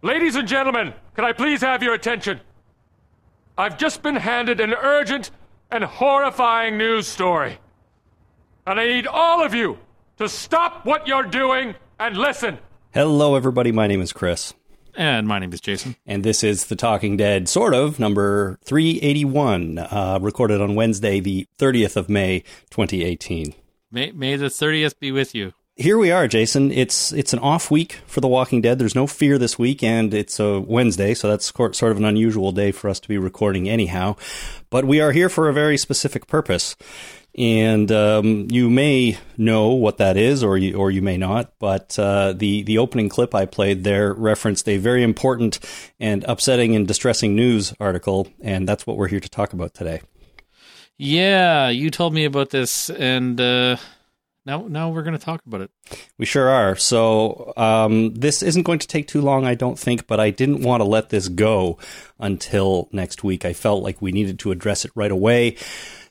Ladies and gentlemen, can I please have your attention? I've just been handed an urgent and horrifying news story. And I need all of you to stop what you're doing and listen. Hello, everybody. My name is Chris. And my name is Jason. And this is The Talking Dead, sort of, number 381, uh, recorded on Wednesday, the 30th of May, 2018. May, may the 30th be with you. Here we are, Jason. It's it's an off week for The Walking Dead. There's no fear this week, and it's a Wednesday, so that's sort of an unusual day for us to be recording anyhow. But we are here for a very specific purpose. And um, you may know what that is, or you, or you may not. But uh, the the opening clip I played there referenced a very important and upsetting and distressing news article, and that's what we're here to talk about today. Yeah, you told me about this, and uh, now now we're going to talk about it. We sure are. So um, this isn't going to take too long, I don't think, but I didn't want to let this go until next week. I felt like we needed to address it right away.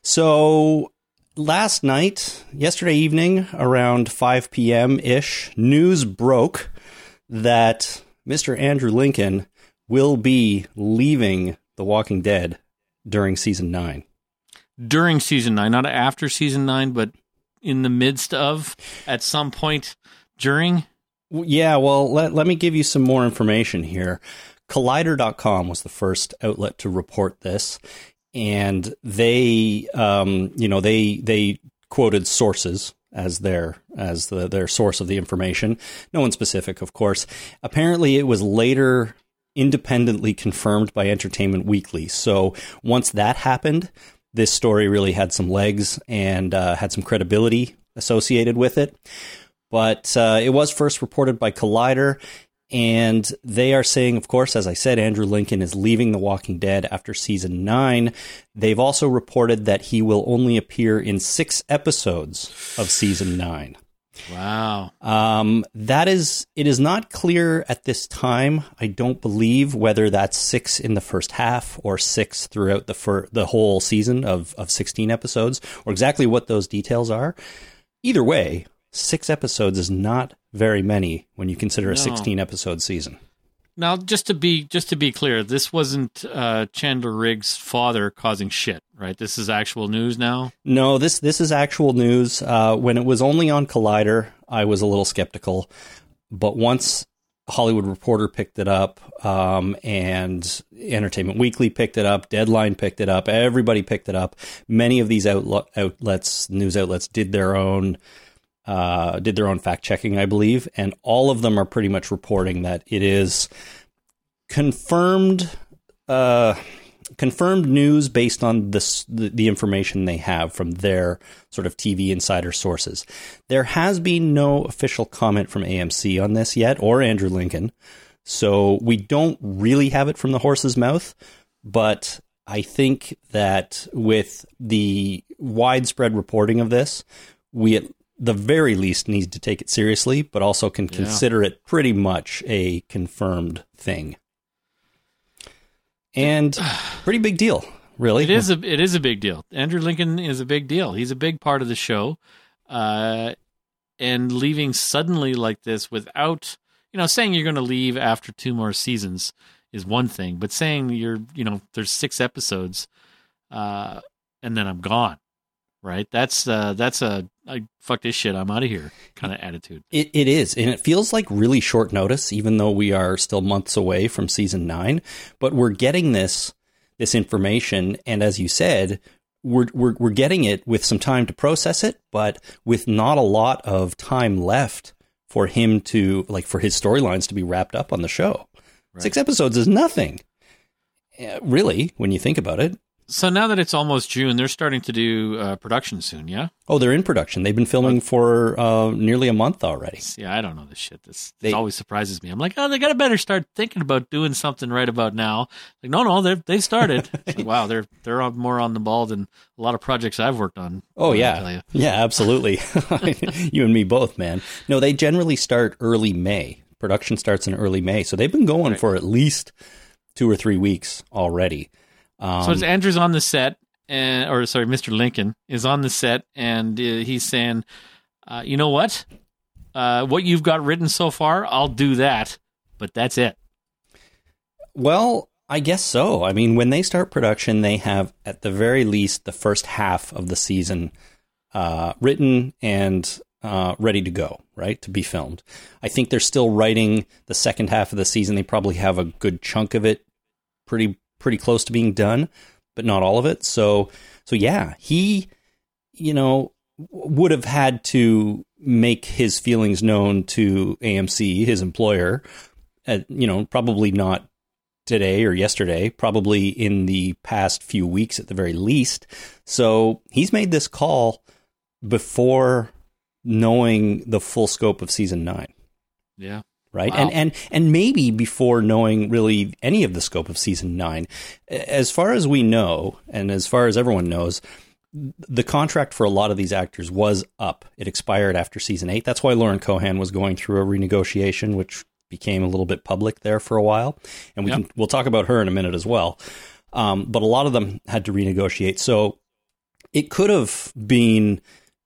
So last night, yesterday evening, around 5 p.m. ish, news broke that Mr. Andrew Lincoln will be leaving The Walking Dead during season nine. During season nine, not after season nine, but in the midst of, at some point during. Yeah, well, let, let me give you some more information here. Collider.com was the first outlet to report this, and they, um, you know, they they quoted sources as their as the, their source of the information. No one specific, of course. Apparently, it was later independently confirmed by Entertainment Weekly. So once that happened, this story really had some legs and uh, had some credibility associated with it. But uh, it was first reported by Collider, and they are saying, of course, as I said, Andrew Lincoln is leaving The Walking Dead after season nine. They've also reported that he will only appear in six episodes of season nine. Wow. Um, that is, it is not clear at this time. I don't believe whether that's six in the first half or six throughout the fir- the whole season of of sixteen episodes, or exactly what those details are. Either way, six episodes is not very many when you consider a No. sixteen episode season. Now, just to be just to be clear, this wasn't uh, Chandler Riggs' father causing shit, right? This is actual news now. No, this this is actual news. Uh, when it was only on Collider, I was a little skeptical, but once Hollywood Reporter picked it up, um, and Entertainment Weekly picked it up, Deadline picked it up, everybody picked it up. Many of these outlet, outlets, news outlets, did their own. Uh, did their own fact checking, I believe, and all of them are pretty much reporting that it is confirmed uh, confirmed news based on this, the, the information they have from their sort of TV insider sources. There has been no official comment from AMC on this yet, or Andrew Lincoln, so we don't really have it from the horse's mouth. But I think that with the widespread reporting of this, we the very least needs to take it seriously, but also can Yeah. consider it pretty much a confirmed thing. And pretty big deal, really. It is a it is a big deal. Andrew Lincoln is a big deal. He's a big part of the show, uh, and leaving suddenly like this without you know saying you're going to leave after two more seasons is one thing, but saying you're you know there's six episodes, uh, and then I'm gone, right? That's uh, that's a I fuck this shit. I'm out of here kind of attitude. It, it is, and it feels like really short notice, even though we are still months away from season nine. But we're getting this this information, and as you said, we're we're we're getting it with some time to process it, but with not a lot of time left for him to like for his storylines to be wrapped up on the show. Six episodes is nothing, Uh, really, when you think about it. So now that it's almost June, they're starting to do uh, production soon. Yeah. Oh, they're in production. They've been filming for uh, nearly a month already. Yeah, I don't know this shit. This, They- this always surprises me. I'm like, oh, they got to better start thinking about doing something right about now. Like, no, no, they they started. Like, wow, they're they're more on the ball than a lot of projects I've worked on. Oh yeah, yeah, absolutely. you and me both, man. No, they generally start early May. Production starts in early May, so they've been going Right. for at least two or three weeks already. Um, so it's Andrew's on the set, and or sorry, Mr. Lincoln is on the set, and uh, he's saying, uh, you know what, uh, what you've got written so far, I'll do that, but that's it. Well, I guess so. I mean, when they start production, they have at the very least the first half of the season uh, written and uh, ready to go, right, to be filmed. I think they're still writing the second half of the season. They probably have a good chunk of it pretty pretty close to being done, but not all of it. So so yeah, he you know would have had to make his feelings known to AMC, his employer. At, you know, probably not today or yesterday, probably in the past few weeks at the very least. So he's made this call before knowing the full scope of season nine. Yeah. Right. Wow. And, and, and maybe before knowing really any of the scope of season nine. As far as we know, and as far as everyone knows, the contract for a lot of these actors was up. It expired after season eight. That's why Lauren Cohan was going through a renegotiation, which became a little bit public there for a while. And we Yep. can, we'll talk about her in a minute as well. Um, but a lot of them had to renegotiate. So it could have been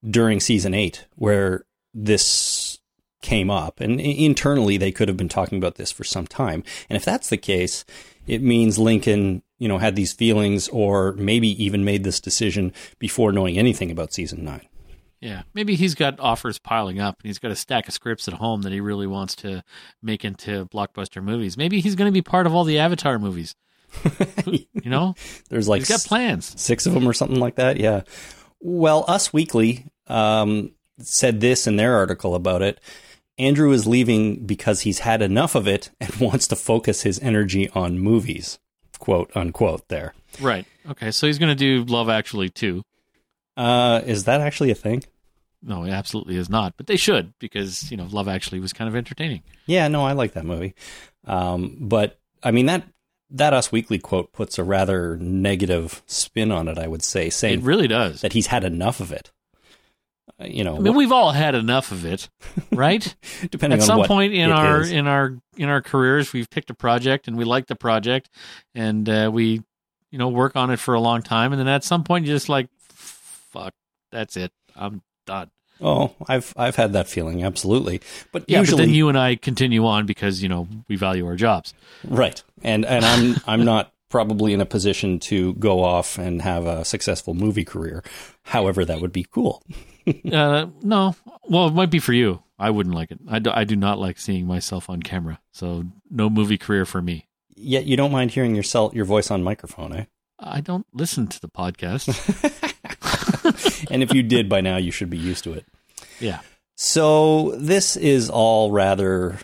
during season eight where this came up. And internally, they could have been talking about this for some time. And if that's the case, it means Lincoln, you know, had these feelings or maybe even made this decision before knowing anything about season nine. Yeah, maybe he's got offers piling up, and he's got a stack of scripts at home that he really wants to make into blockbuster movies. Maybe he's going to be part of all the Avatar movies. you know, There's like he's got plans. six of them or something like that. Yeah. Well, Us Weekly um, said this in their article about it. Andrew is leaving because he's had enough of it and wants to focus his energy on movies. Quote unquote. There Right. Okay. So he's going to do Love Actually too. uh, is that actually a thing? No, it absolutely is not. But they should because you know Love Actually was kind of entertaining. Yeah, no, I like that movie. Um, but I mean that that Us Weekly quote puts a rather negative spin on it. I would say, saying It really does. that he's had enough of it. You know, I mean, we've all had enough of it, right? depending At on some what point in our is. in our in our careers, we've picked a project and we like the project, and uh, we you know work on it for a long time, and then at some point you're just like, fuck, that's it, I'm done. Oh, I've I've had that feeling absolutely, but Yeah, usually but then you and I continue on because you know we value our jobs. right, and and I'm I'm not probably in a position to go off and have a successful movie career. However, that would be cool. uh, no, well, it might be for you. I wouldn't like it. I do, I do not like seeing myself on camera, so no movie career for me. Yet you don't mind hearing yourself your voice on microphone, eh? I don't listen to the podcast. and if you did by now, you should be used to it. yeah, So this is all rather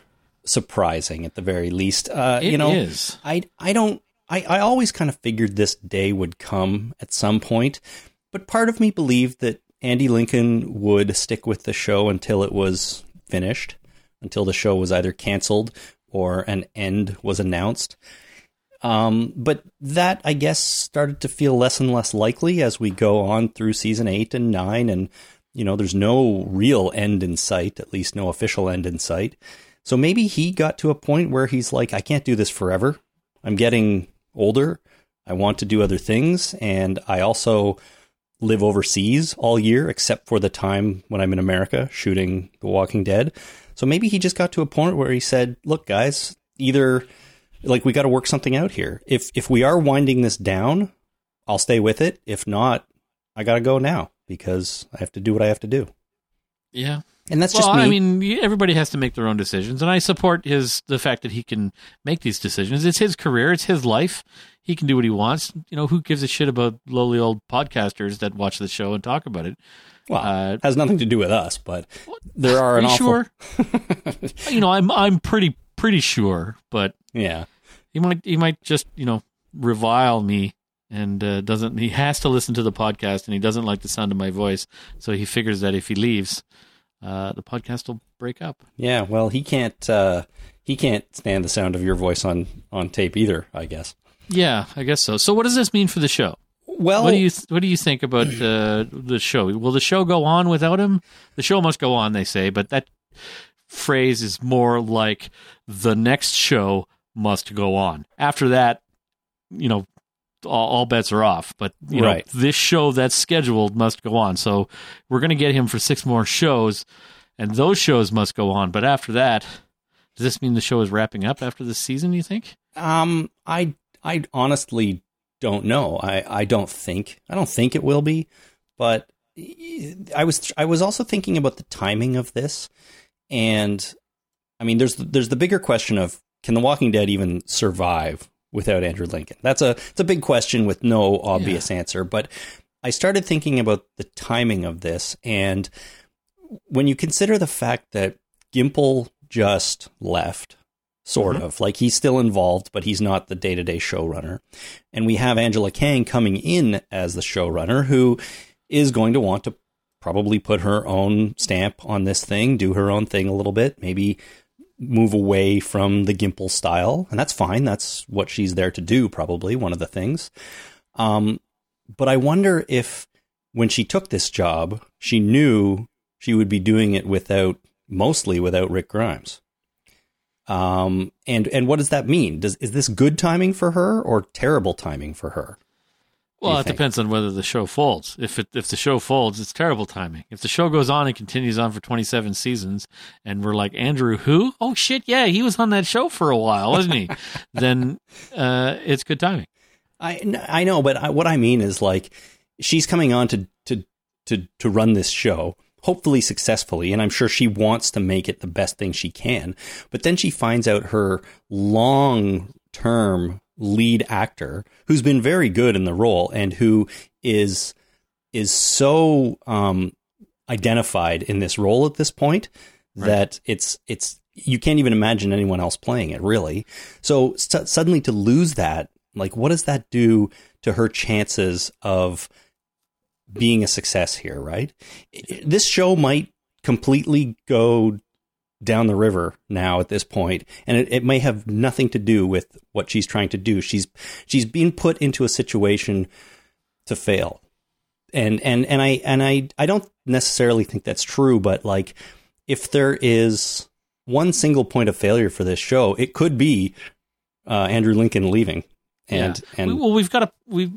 surprising, at the very least. Uh, it you know, is. I I don't I, I always kind of figured this day would come at some point, but part of me believed that Andy Lincoln would stick with the show until it was finished, until the show was either canceled or an end was announced. Um, but that I guess started to feel less and less likely as we go on through season eight and nine, and you know, there's no real end in sight, at least no official end in sight. So maybe he got to a point where he's like, I can't do this forever. I'm getting older. I want to do other things. And I also live overseas all year, except for the time when I'm in America shooting The Walking Dead. So maybe he just got to a point where he said, Look, guys, either like we got to work something out here. If if we are winding this down, I'll stay with it. If not, I got to go now because I have to do what I have to do. Yeah. And that's well, just me. I mean, everybody has to make their own decisions, and I support his the fact that he can make these decisions. It's his career, it's his life. He can do what he wants. You know, who gives a shit about lowly old podcasters that watch the show and talk about it? well, uh, has nothing to do with us, but there are Are an you awful sure? you know, I'm I'm pretty pretty sure, but yeah. he might he might just you know revile me and uh, doesn't he has to listen to the podcast and he doesn't like the sound of my voice, so he figures that if he leaves, uh, the podcast will break up. Yeah, well, he can't uh, he can't stand the sound of your voice on on tape either. I guess. Yeah, I guess so. So, what does this mean for the show? Well, What do you What do you think about uh, the show? Will the show go on without him? The show must go on, they say, but that phrase is more like the next show must go on. After that, you know, all, all bets are off. But you know, this show that's scheduled must go on. So we're going to get him for six more shows, and those shows must go on. But after that, Does this mean the show is wrapping up after this season? You think? Um, I I honestly don't know. I I don't think I don't think it will be, but I was I was also thinking about the timing of this, and I mean, there's there's the bigger question of can The Walking Dead even survive without Andrew Lincoln? That's a it's a big question with no obvious yeah. answer. But I started thinking about the timing of this, and when you consider the fact that Gimple just left, sort mm-hmm. of like he's still involved, but he's not the day to day showrunner, and we have Angela Kang coming in as the showrunner, who is going to want to probably put her own stamp on this thing, do her own thing a little bit, maybe move away from the Gimple style, and that's fine. That's what she's there to do, probably one of the things. Um, but I wonder if when she took this job, she knew she would be doing it without, mostly without Rick Grimes. Um, and and what does that mean? Does is this good timing for her or terrible timing for her? Well, it think? depends on whether the show folds. If it if the show folds, it's terrible timing. If the show goes on and continues on for 27 seasons, and we're like Andrew, who? Oh shit, yeah, he was on that show for a while, wasn't he? then uh, it's good timing. I I know, but I, what I mean is like she's coming on to to to to run this show, hopefully successfully, and I'm sure she wants to make it the best thing she can. But then she finds out her long term lead actor who's been very good in the role and who is is so um, identified in this role at this point right. that it's it's you can't even imagine anyone else playing it really. So st- suddenly to lose that, like, what does that do to her chances of being a success here? Right, this show might completely go down the river now at this point, and it, it, may have nothing to do with what she's trying to do. She's she's being put into a situation to fail, and and and I and I I don't necessarily think that's true, but like if there is one single point of failure for this show, it could be uh, Andrew Lincoln leaving. And yeah. and well, we've got a we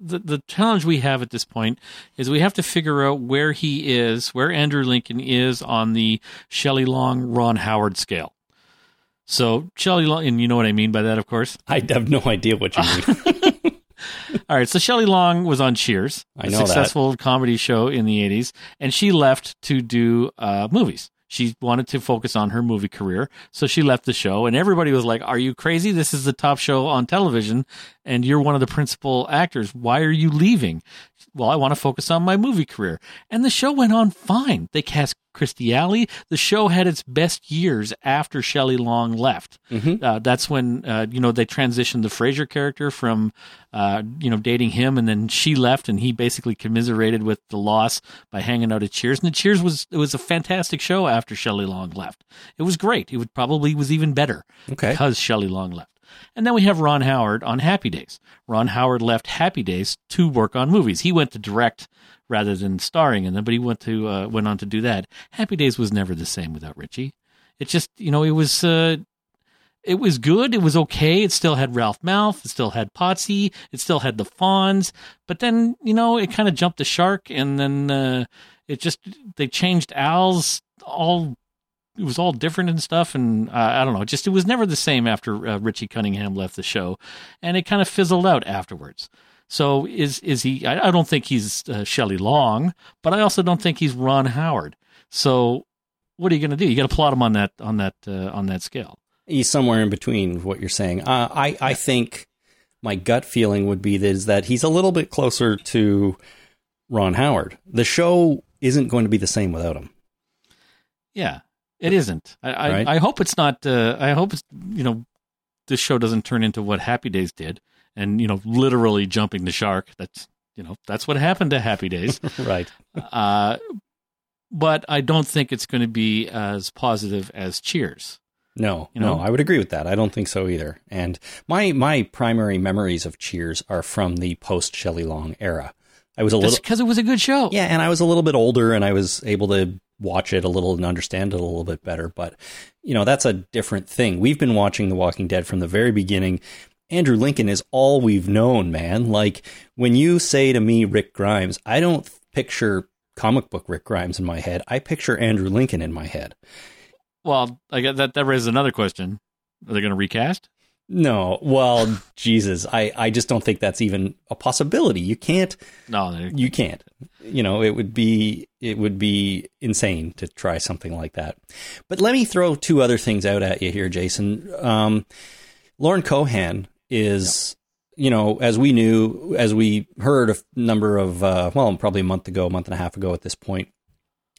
the the challenge we have at this point is we have to figure out where he is, where Andrew Lincoln is on the Shelley Long Ron Howard scale. So Shelley Long, and you know what I mean by that, of course. I have no idea what you mean. All right, so Shelley Long was on Cheers, a successful that. comedy show in the '80s, and she left to do uh, movies. She wanted to focus on her movie career, so she left the show. And everybody was like, "Are you crazy? This is the top show on television, and you're one of the principal actors. Why are you leaving?" Well, I want to focus on my movie career. And the show went on fine. They cast Kirstie Alley. The show had its best years after Shelley Long left. Mm-hmm. Uh, that's when uh, you know they transitioned the Frasier character from uh, you know dating him, and then she left, and he basically commiserated with the loss by hanging out at Cheers. And the Cheers was it was a fantastic show after Shelley Long left. It was great. It would probably was even better okay. because Shelley Long left. And then we have Ron Howard on Happy Days. Ron Howard left Happy Days to work on movies. He went to direct rather than starring in them, but he went to uh, went on to do that. Happy Days was never the same without Richie. It just you know it was uh, it was good. It was okay. It still had Ralph Malph. It still had Potsy. It still had the Fonz. But then you know it kind of jumped the shark, and then uh, it just they changed Al's all. It was all different and stuff, and uh, I don't know. Just it was never the same after uh, Richie Cunningham left the show, and it kind of fizzled out afterwards. So is is he? I, I don't think he's uh, Shelley Long, but I also don't think he's Ron Howard. So what are you going to do? You got to plot him on that on that uh, on that scale. He's somewhere in between what you're saying. Uh, I I think my gut feeling would be that is that he's a little bit closer to Ron Howard. The show isn't going to be the same without him. Yeah, it isn't. I I. I hope it's not. Uh, I hope it's you know this show doesn't turn into what Happy Days did, and you know literally jumping the shark. That's you know that's what happened to Happy Days, right? Uh, but I don't think it's going to be as positive as Cheers. No, you know? no, I would agree with that. I don't think so either. And my my primary memories of Cheers are from the post Shelley Long era. I was a little because it was a good show. Yeah, and I was a little bit older, and I was able to watch it a little and understand it a little bit better. But you know, that's a different thing. We've been watching The Walking Dead from the very beginning, Andrew Lincoln is all we've known, man. Like when you say to me Rick Grimes, I don't picture comic book Rick Grimes in my head. I picture Andrew Lincoln in my head. Well, I get that. That raises another question: Are they going to recast? No, well, Jesus, I, I just don't think that's even a possibility. You can't. No, You can't. You know, it would be it would be insane to try something like that. But let me throw two other things out at you here, Jason. Um, Lauren Cohan is, you know, as we knew, as we heard a number of, uh, well, probably a month ago, a month and a half ago at this point,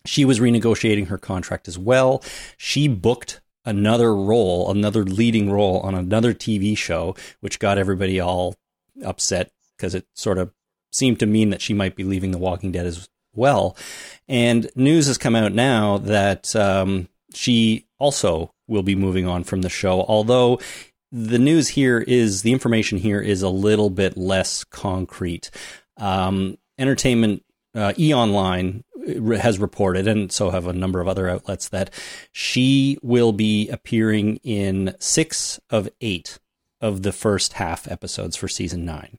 she was renegotiating her contract as well. She booked another role, another leading role on another TV show, which got everybody all upset because it sort of seemed to mean that she might be leaving The Walking Dead as well. And news has come out now that um, she also will be moving on from the show, although the news here is the information here is a little bit less concrete. Um, entertainment uh, E Online has reported, and so have a number of other outlets, that she will be appearing in six of eight of the first half episodes for season nine.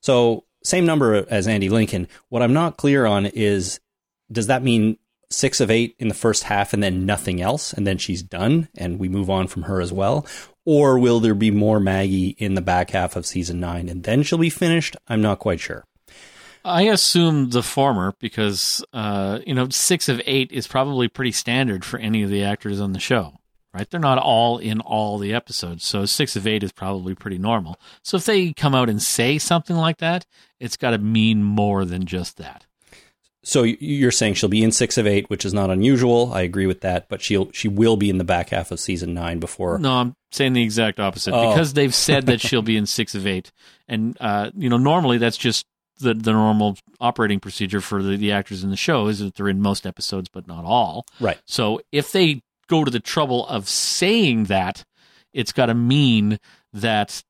So, same number as Andy Lincoln. What I'm not clear on is does that mean six of eight in the first half and then nothing else, and then she's done and we move on from her as well? Or will there be more Maggie in the back half of season nine and then she'll be finished? I'm not quite sure. I assume the former because uh, you know six of eight is probably pretty standard for any of the actors on the show, right? They're not all in all the episodes, so six of eight is probably pretty normal. So if they come out and say something like that, it's got to mean more than just that. So you're saying she'll be in six of eight, which is not unusual. I agree with that, but she'll she will be in the back half of season nine before. No, I'm saying the exact opposite Oh. because they've said that she'll be in six of eight, and uh, you know normally that's just the the normal operating procedure for the, the actors in the show is that they're in most episodes but not all. Right. So if they go to the trouble of saying that, it's got to mean that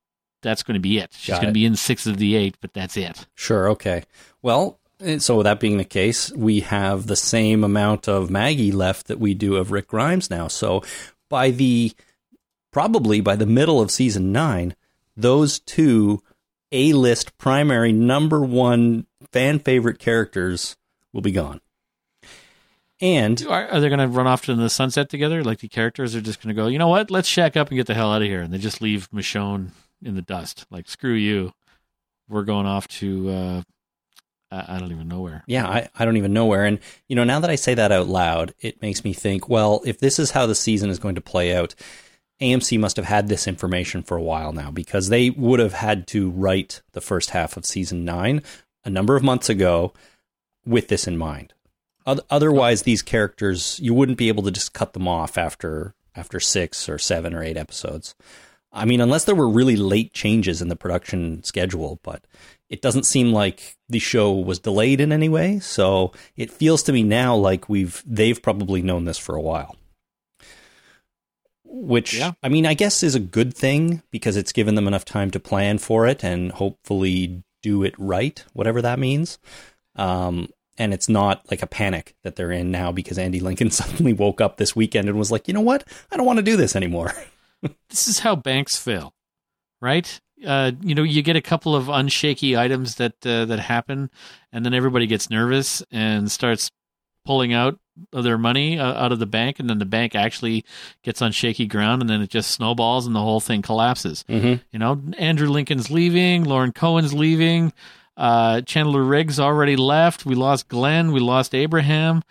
that's going to be it. She's going to be in six of the eight, but that's it. Sure. Okay. Well, eh, so that being the case, we have the same amount of Maggie left that we do of Rick Grimes now. So by the probably by the middle of season nine, those two A list primary number one fan favorite characters will be gone. And Are, are they going to run off to the sunset together? Like the characters are just going to go, you know what? Let's shack up and get the hell out of here, and they just leave Michonne in the dust. Like screw you, we're going off to uh, I, I don't even know where. Yeah, I, I don't even know where. And, you know, now that I say that out loud, it makes me think, well, if this is how the season is going to play out, AMC must have had this information for a while now because they would have had to write the first half of season nine a number of months ago with this in mind. Oth- Otherwise, these characters, you wouldn't be able to just cut them off after after six or seven or eight episodes. I mean, unless there were really late changes in the production schedule, but it doesn't seem like the show was delayed in any way. So it feels to me now like we've they've probably known this for a while. Which Yeah. I mean, I guess is a good thing because it's given them enough time to plan for it and hopefully do it right, whatever that means. Um, and it's not like a panic that they're in now because Andy Lincoln suddenly woke up this weekend and was like, you know what, I don't want to do this anymore. This is how banks fail, right? Uh, you know, you get a couple of unshaky items that uh, that happen, and then everybody gets nervous and starts pulling out of their money uh, out of the bank, and then the bank actually gets on shaky ground, and then it just snowballs, and the whole thing collapses. Mm-hmm. You know, Andrew Lincoln's leaving, Lauren Cohan's leaving, uh, Chandler Riggs already left. We lost Glenn, we lost Abraham.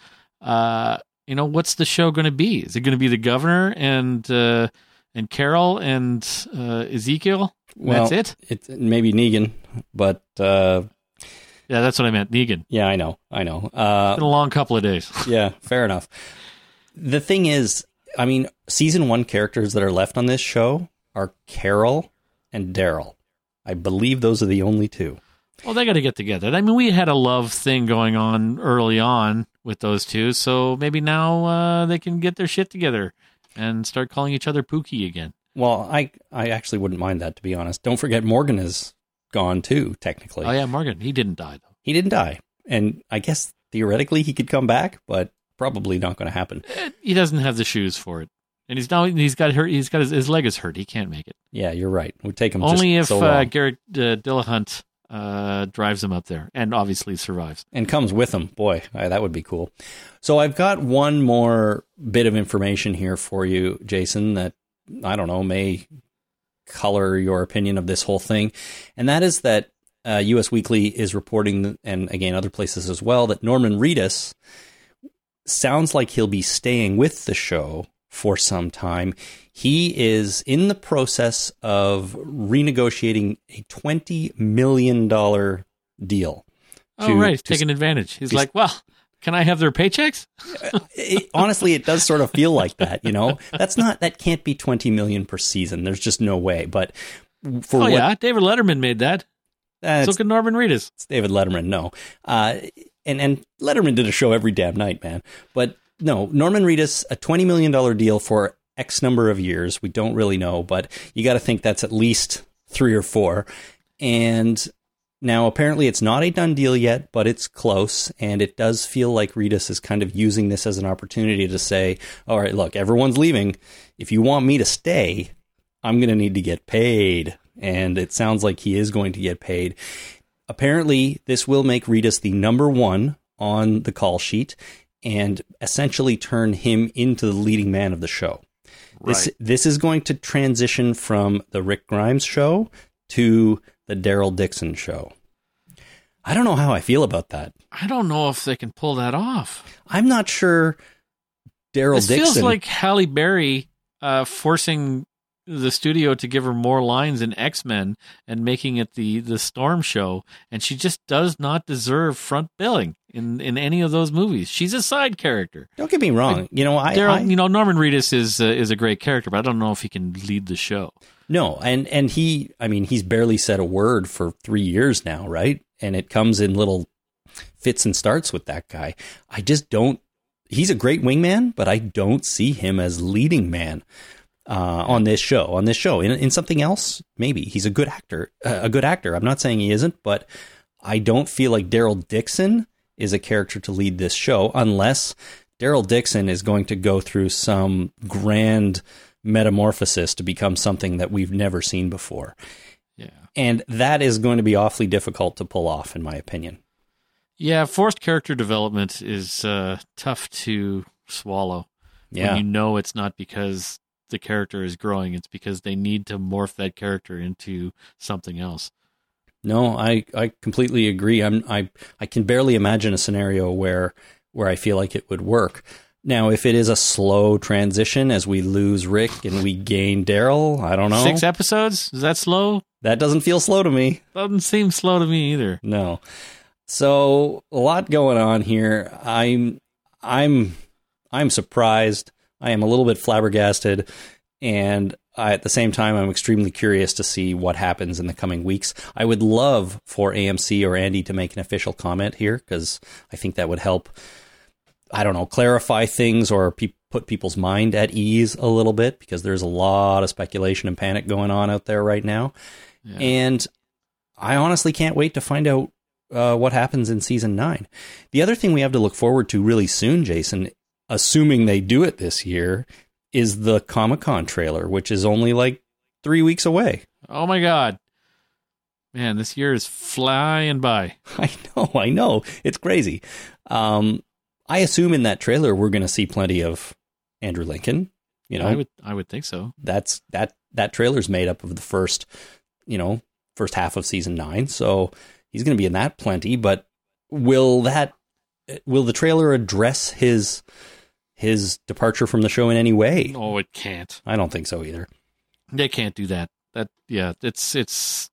Uh, you know, what's the show going to be? Is it going to be the governor and uh, and Carol and uh, Ezekiel? Well, That's it. It maybe Negan, but uh, Yeah, that's what I meant. Negan. yeah, I know, I know. Uh, Been a long couple of days. yeah, fair enough. The thing is, I mean, season one characters that are left on this show are Carol and Daryl. I believe those are the only two. Well, they got to get together. I mean, we had a love thing going on early on with those two, so maybe now uh, they can get their shit together and start calling each other Pookie again. Well, I I actually wouldn't mind that to be honest. Don't forget Morgan is gone too. Technically, Oh yeah, Morgan. He didn't die though. he didn't die, and I guess theoretically he could come back, but probably not going to happen. Eh, He doesn't have the shoes for it, and he's now he's got hurt. He's got his, his leg is hurt. He can't make it. Yeah, you're right. It would take him Only just if so uh. Garret uh, Dillahunt uh, drives him up there, and obviously survives. and comes with him. Boy, that would be cool. So I've got one more bit of information here for you, Jason, that I don't know may color your opinion of this whole thing, and that is that uh, U.S. Weekly is reporting, and again other places as well, that Norman Reedus sounds like he'll be staying with the show for some time. He is in the process of renegotiating a twenty million dollar deal. Oh, right, he's to taking advantage. He's like, well, can I have their paychecks? it, honestly, it does sort of feel like that. You know, that's not that can't be twenty million per season. There's just no way. But for Oh what yeah, David Letterman made that. uh, So can Norman Reedus. it's David Letterman, no, uh, and and Letterman did a show every damn night, man. But no, Norman Reedus, a twenty million dollar deal for X number of years. We don't really know, but you got to think that's at least three or four. And now, apparently, it's not a done deal yet, but it's close, and it does feel like Reedus is kind of using this as an opportunity to say, "All right, look, everyone's leaving. If you want me to stay, I'm going to need to get paid." And it sounds like he is going to get paid. Apparently, this will make Reedus the number one on the call sheet, and essentially turn him into the leading man of the show. This this is going to transition from the Rick Grimes show to the Daryl Dixon show. I don't know how I feel about that. I don't know if they can pull that off. I'm not sure Daryl Dixon. feels like Halle Berry uh, forcing the studio to give her more lines in X Men and making it the the Storm show, and she just does not deserve front billing in in any of those movies. She's a side character. don't get me wrong. You know, I, Daryl, I you know, Norman Reedus is uh, is a great character, but I don't know if he can lead the show. No, and and he, I mean, he's barely said a word for three years now, right? And it comes in little fits and starts with that guy. I just don't. He's a great wingman, but I don't see him as leading man. uh, on this show. On this show, in, in something else, maybe he's a good actor. Uh, a good actor. I'm not saying he isn't, but I don't feel like Daryl Dixon is a character to lead this show unless Daryl Dixon is going to go through some grand metamorphosis to become something that we've never seen before. Yeah. And that is going to be awfully difficult to pull off, in my opinion. Yeah, forced character development is uh, tough to swallow. Yeah. When you know it's not because the character is growing, it's because they need to morph that character into something else. No, I, I completely agree. I'm I I can barely imagine a scenario where where I feel like it would work. Now, if it is a slow transition as we lose Rick and we gain Daryl, I don't know. Six episodes? Is that slow? that doesn't feel slow to me. Doesn't seem slow to me either. No. So a lot going on here. I'm I'm I'm surprised. I am a little bit flabbergasted and I, at the same time I'm extremely curious to see what happens in the coming weeks. I would love for AMC or Andy to make an official comment here cuz I think that would help I don't know, clarify things or pe- put people's mind at ease a little bit because there's a lot of speculation and panic going on out there right now. Yeah. And I honestly can't wait to find out uh, what happens in season nine. The other thing we have to look forward to really soon, Jason, assuming they do it this year, is the Comic Con trailer, which is only like three weeks away. Oh my god. Man, this year is flying by. I know, I know. It's crazy. Um, I assume in that trailer we're going to see plenty of Andrew Lincoln. You know, I would I would think so. that's that that trailer's made up of the first, you know, first half of season nine. So he's going to be in that plenty. But will that will the trailer address his his departure from the show in any way? Oh, it can't. I don't think so either. They can't do that. That yeah, it's it's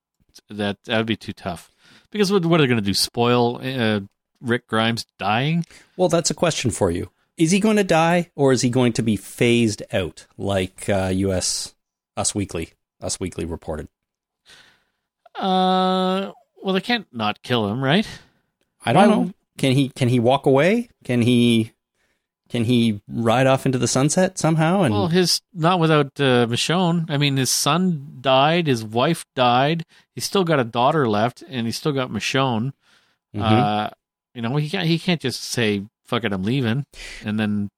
that that would be too tough. Because what, what are they going to do? Spoil uh, Rick Grimes dying? Well, that's a question for you. Is he going to die, or is he going to be phased out, like uh, U.S. Us Weekly Us Weekly reported? Uh, well, they can't not kill him, right? I don't know. Can he can he walk away? Can he can he ride off into the sunset somehow? And Well, his not without uh, Michonne. I mean, his son died, his wife died. He's still got a daughter left, and he's still got Michonne. Mhm. Uh, you know, he can't he can't just say "fuck it, I'm leaving," and then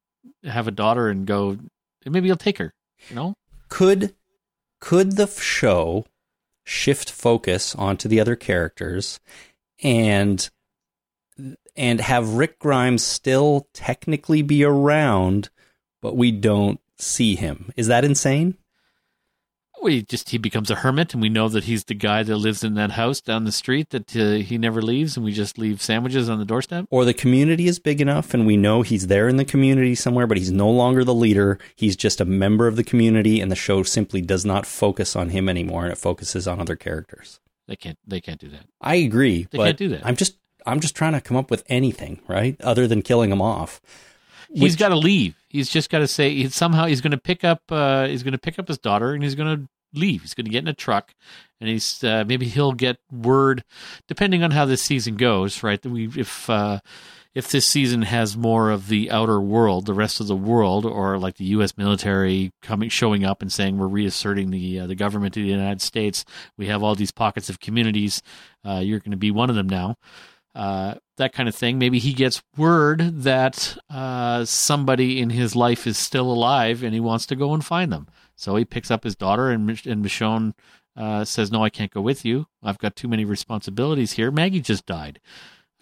have a daughter and go. Maybe he'll take her. You know, could could the show shift focus onto the other characters and and have Rick Grimes still technically be around, but we don't see him. Is that insane? We just he becomes a hermit, and we know that he's the guy that lives in that house down the street that uh, he never leaves, and we just leave sandwiches on the doorstep. Or the community is big enough, and we know he's there in the community somewhere, but he's no longer the leader. He's just a member of the community, and the show simply does not focus on him anymore, and it focuses on other characters. They can't. They can't do that. I agree. They but can't do that. I'm just I'm just trying to come up with anything, right? Other than killing him off. He's Which- got to leave. He's just got to say he, somehow he's going to pick up. Uh, he's going to pick up his daughter, and he's going to leave. He's going to get in a truck, and he's uh, maybe he'll get word, depending on how this season goes. Right? We if. Uh, if this season has more of the outer world, the rest of the world, or like the U.S. military coming, showing up and saying we're reasserting the uh, the government of the United States, we have all these pockets of communities. Uh, you're going to be one of them now. Uh, that kind of thing. Maybe he gets word that uh, somebody in his life is still alive and he wants to go and find them. So he picks up his daughter, and and Michonne uh, says, "No, I can't go with you. I've got too many responsibilities here. Maggie just died."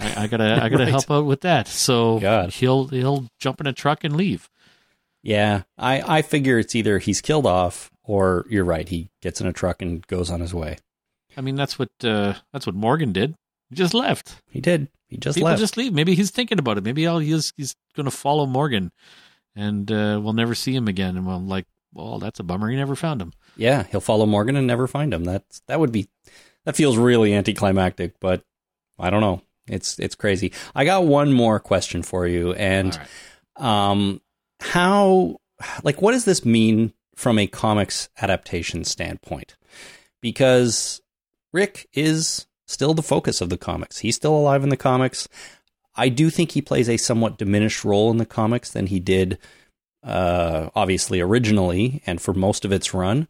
I, I gotta I gotta Right. help out with that. So God. he'll he'll jump in a truck and leave. Yeah, I, I figure it's either he's killed off or you're right, he gets in a truck and goes on his way. I mean that's what uh, that's what Morgan did. He just left. He did. He just People left. just leave. Maybe he's thinking about it. Maybe all he's he's gonna follow Morgan, and uh, we'll never see him again. And I'm like, well, that's a bummer. He never found him. Yeah, he'll follow Morgan and never find him. That's that would be that feels really anticlimactic, but I don't know. It's it's crazy. I got one more question for you and right. um how like what does this mean from a comics adaptation standpoint? Because Rick is still the focus of the comics. He's still alive in the comics. I do think he plays a somewhat diminished role in the comics than he did uh obviously originally and for most of its run,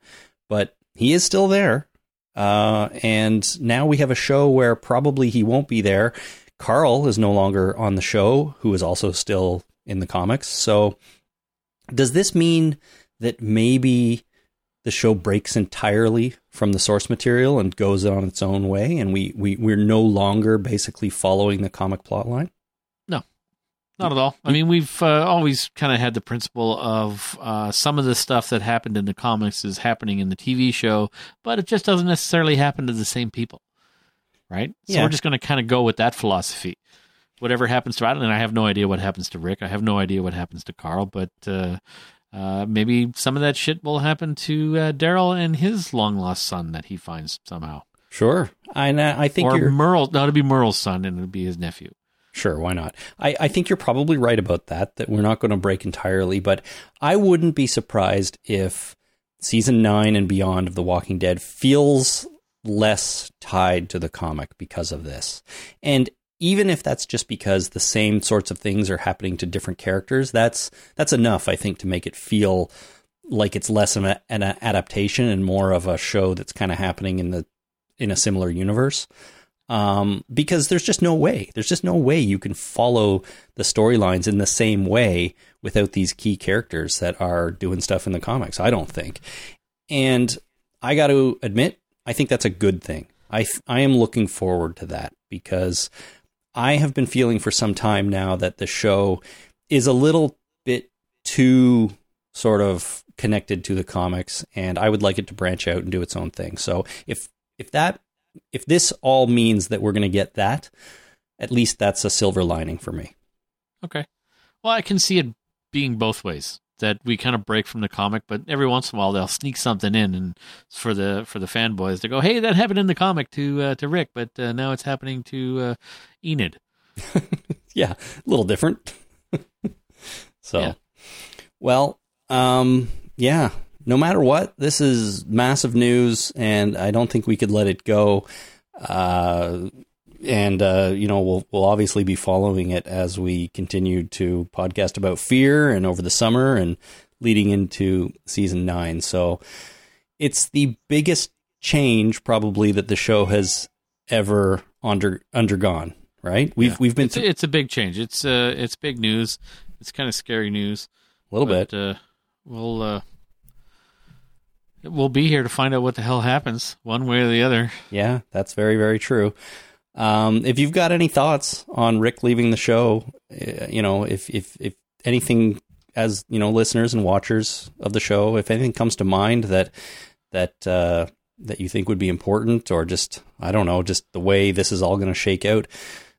but he is still there. Uh and now we have a show where probably he won't be there. Carl is no longer on the show, who is also still in the comics. So, does this mean that maybe the show breaks entirely from the source material and goes on its own way, and we, we we're no longer basically following the comic plot line? No not at all. I mean, we've uh, always kind of had the principle of uh, some of the stuff that happened in the comics is happening in the TV show, but it just doesn't necessarily happen to the same people, right? So Yeah. we're just going to kind of go with that philosophy. Whatever happens to Adeline, I have no idea what happens to Rick. I have no idea what happens to Carl, but uh, uh, maybe some of that shit will happen to uh, Daryl and his long lost son that he finds somehow. Sure, I I think or you're Merle, no, it'll be Merle's son and it'll be his nephew. Sure, why not? I, I think you're probably right about that, that we're not going to break entirely, but I wouldn't be surprised if season nine and beyond of The Walking Dead feels less tied to the comic because of this. And even if that's just because the same sorts of things are happening to different characters, that's that's enough, I think, to make it feel like it's less of an adaptation and more of a show that's kind of happening in the in a similar universe um, because there's just no way. There's just no way you can follow the storylines in the same way without these key characters that are doing stuff in the comics. I don't think. And I got to admit, I think that's a good thing. I th- I am looking forward to that because I have been feeling for some time now that the show is a little bit too sort of connected to the comics and I would like it to branch out and do its own thing. So if if that if this all means that we're going to get that, at least that's a silver lining for me. Okay. Well, I can see it being both ways. That we kind of break from the comic, but every once in a while they'll sneak something in, and for the for the fanboys to go, "Hey, that happened in the comic to uh, to Rick, but uh, now it's happening to uh, Enid." yeah, a little different. so, Yeah. well, um, yeah, no matter what, this is massive news, and I don't think we could let it go. Uh, and uh, you know, we'll we'll obviously be following it as we continue to podcast about fear and over the summer and leading into season nine. So, it's the biggest change probably that the show has ever under undergone. Right? We've Yeah. we've been It's, through it's a big change. It's uh, it's big news. It's kind of scary news. a little but, bit. Uh, we'll uh, We'll be here to find out what the hell happens, one way or the other. Yeah, that's very, very true. Um, if you've got any thoughts on Rick leaving the show, uh, you know, if, if, if anything, as you know, listeners and watchers of the show, if anything comes to mind that that uh, that you think would be important, or just I don't know, just the way this is all going to shake out,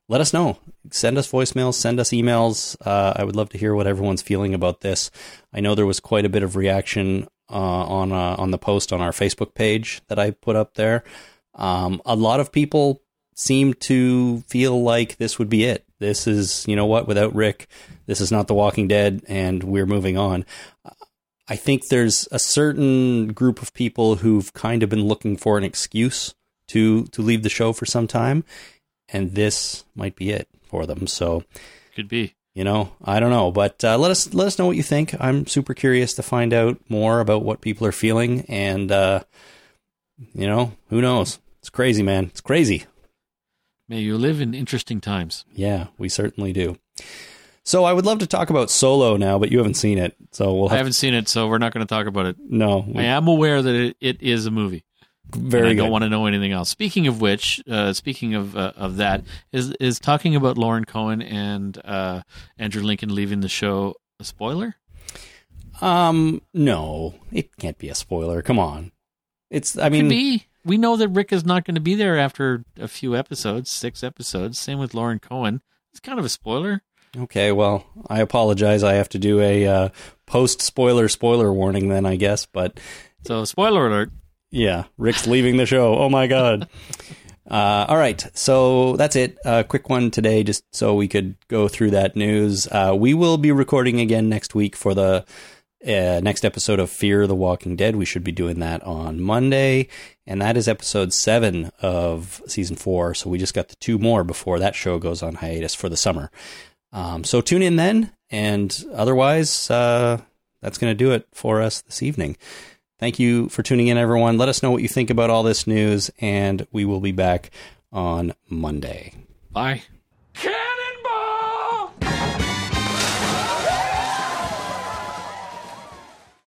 let us know. Send us voicemails, send us emails. Uh, I would love to hear what everyone's feeling about this. I know there was quite a bit of reaction uh, on uh, on the post on our Facebook page that I put up there. Um, a lot of people seem to feel like this would be it. This is, you know what, without Rick, this is not The Walking Dead, and we're moving on. I think there's a certain group of people who've kind of been looking for an excuse to to leave the show for some time, and this might be it for them. So, could be. You know, I don't know, but uh, let us let us know what you think. I'm super curious to find out more about what people are feeling, and uh, you know, who knows? It's crazy, man. It's crazy. May you live in interesting times. Yeah, we certainly do. So I would love to talk about Solo now, but you haven't seen it, so we'll. Have I haven't seen it, so we're not going to talk about it. No, I am aware that it, it is a movie. Very I good. don't want to know anything else. Speaking of which, uh, speaking of uh, of that, is is talking about Lauren Cohan and uh, Andrew Lincoln leaving the show a spoiler? Um, no, it can't be a spoiler. Come on, it's. I Could mean, be. We know that Rick is not going to be there after a few episodes, six episodes. Same with Lauren Cohan. It's kind of a spoiler. okay. Well, I apologize. I have to do a uh, post spoiler spoiler warning then, I guess. But So, spoiler alert. yeah, Rick's leaving the show. Oh my god. Uh, all right, so that's it. A quick one today, just so we could go through that news. Uh, we will be recording again next week for the uh, next episode of Fear the Walking Dead. We should be doing that on Monday, and that is episode seven of season four. So we just got the two more before that show goes on hiatus for the summer. Um, so tune in then, and otherwise, uh, that's going to do it for us this evening. Thank you for tuning in, everyone. Let us know what you think about all this news, and we will be back on Monday. Bye.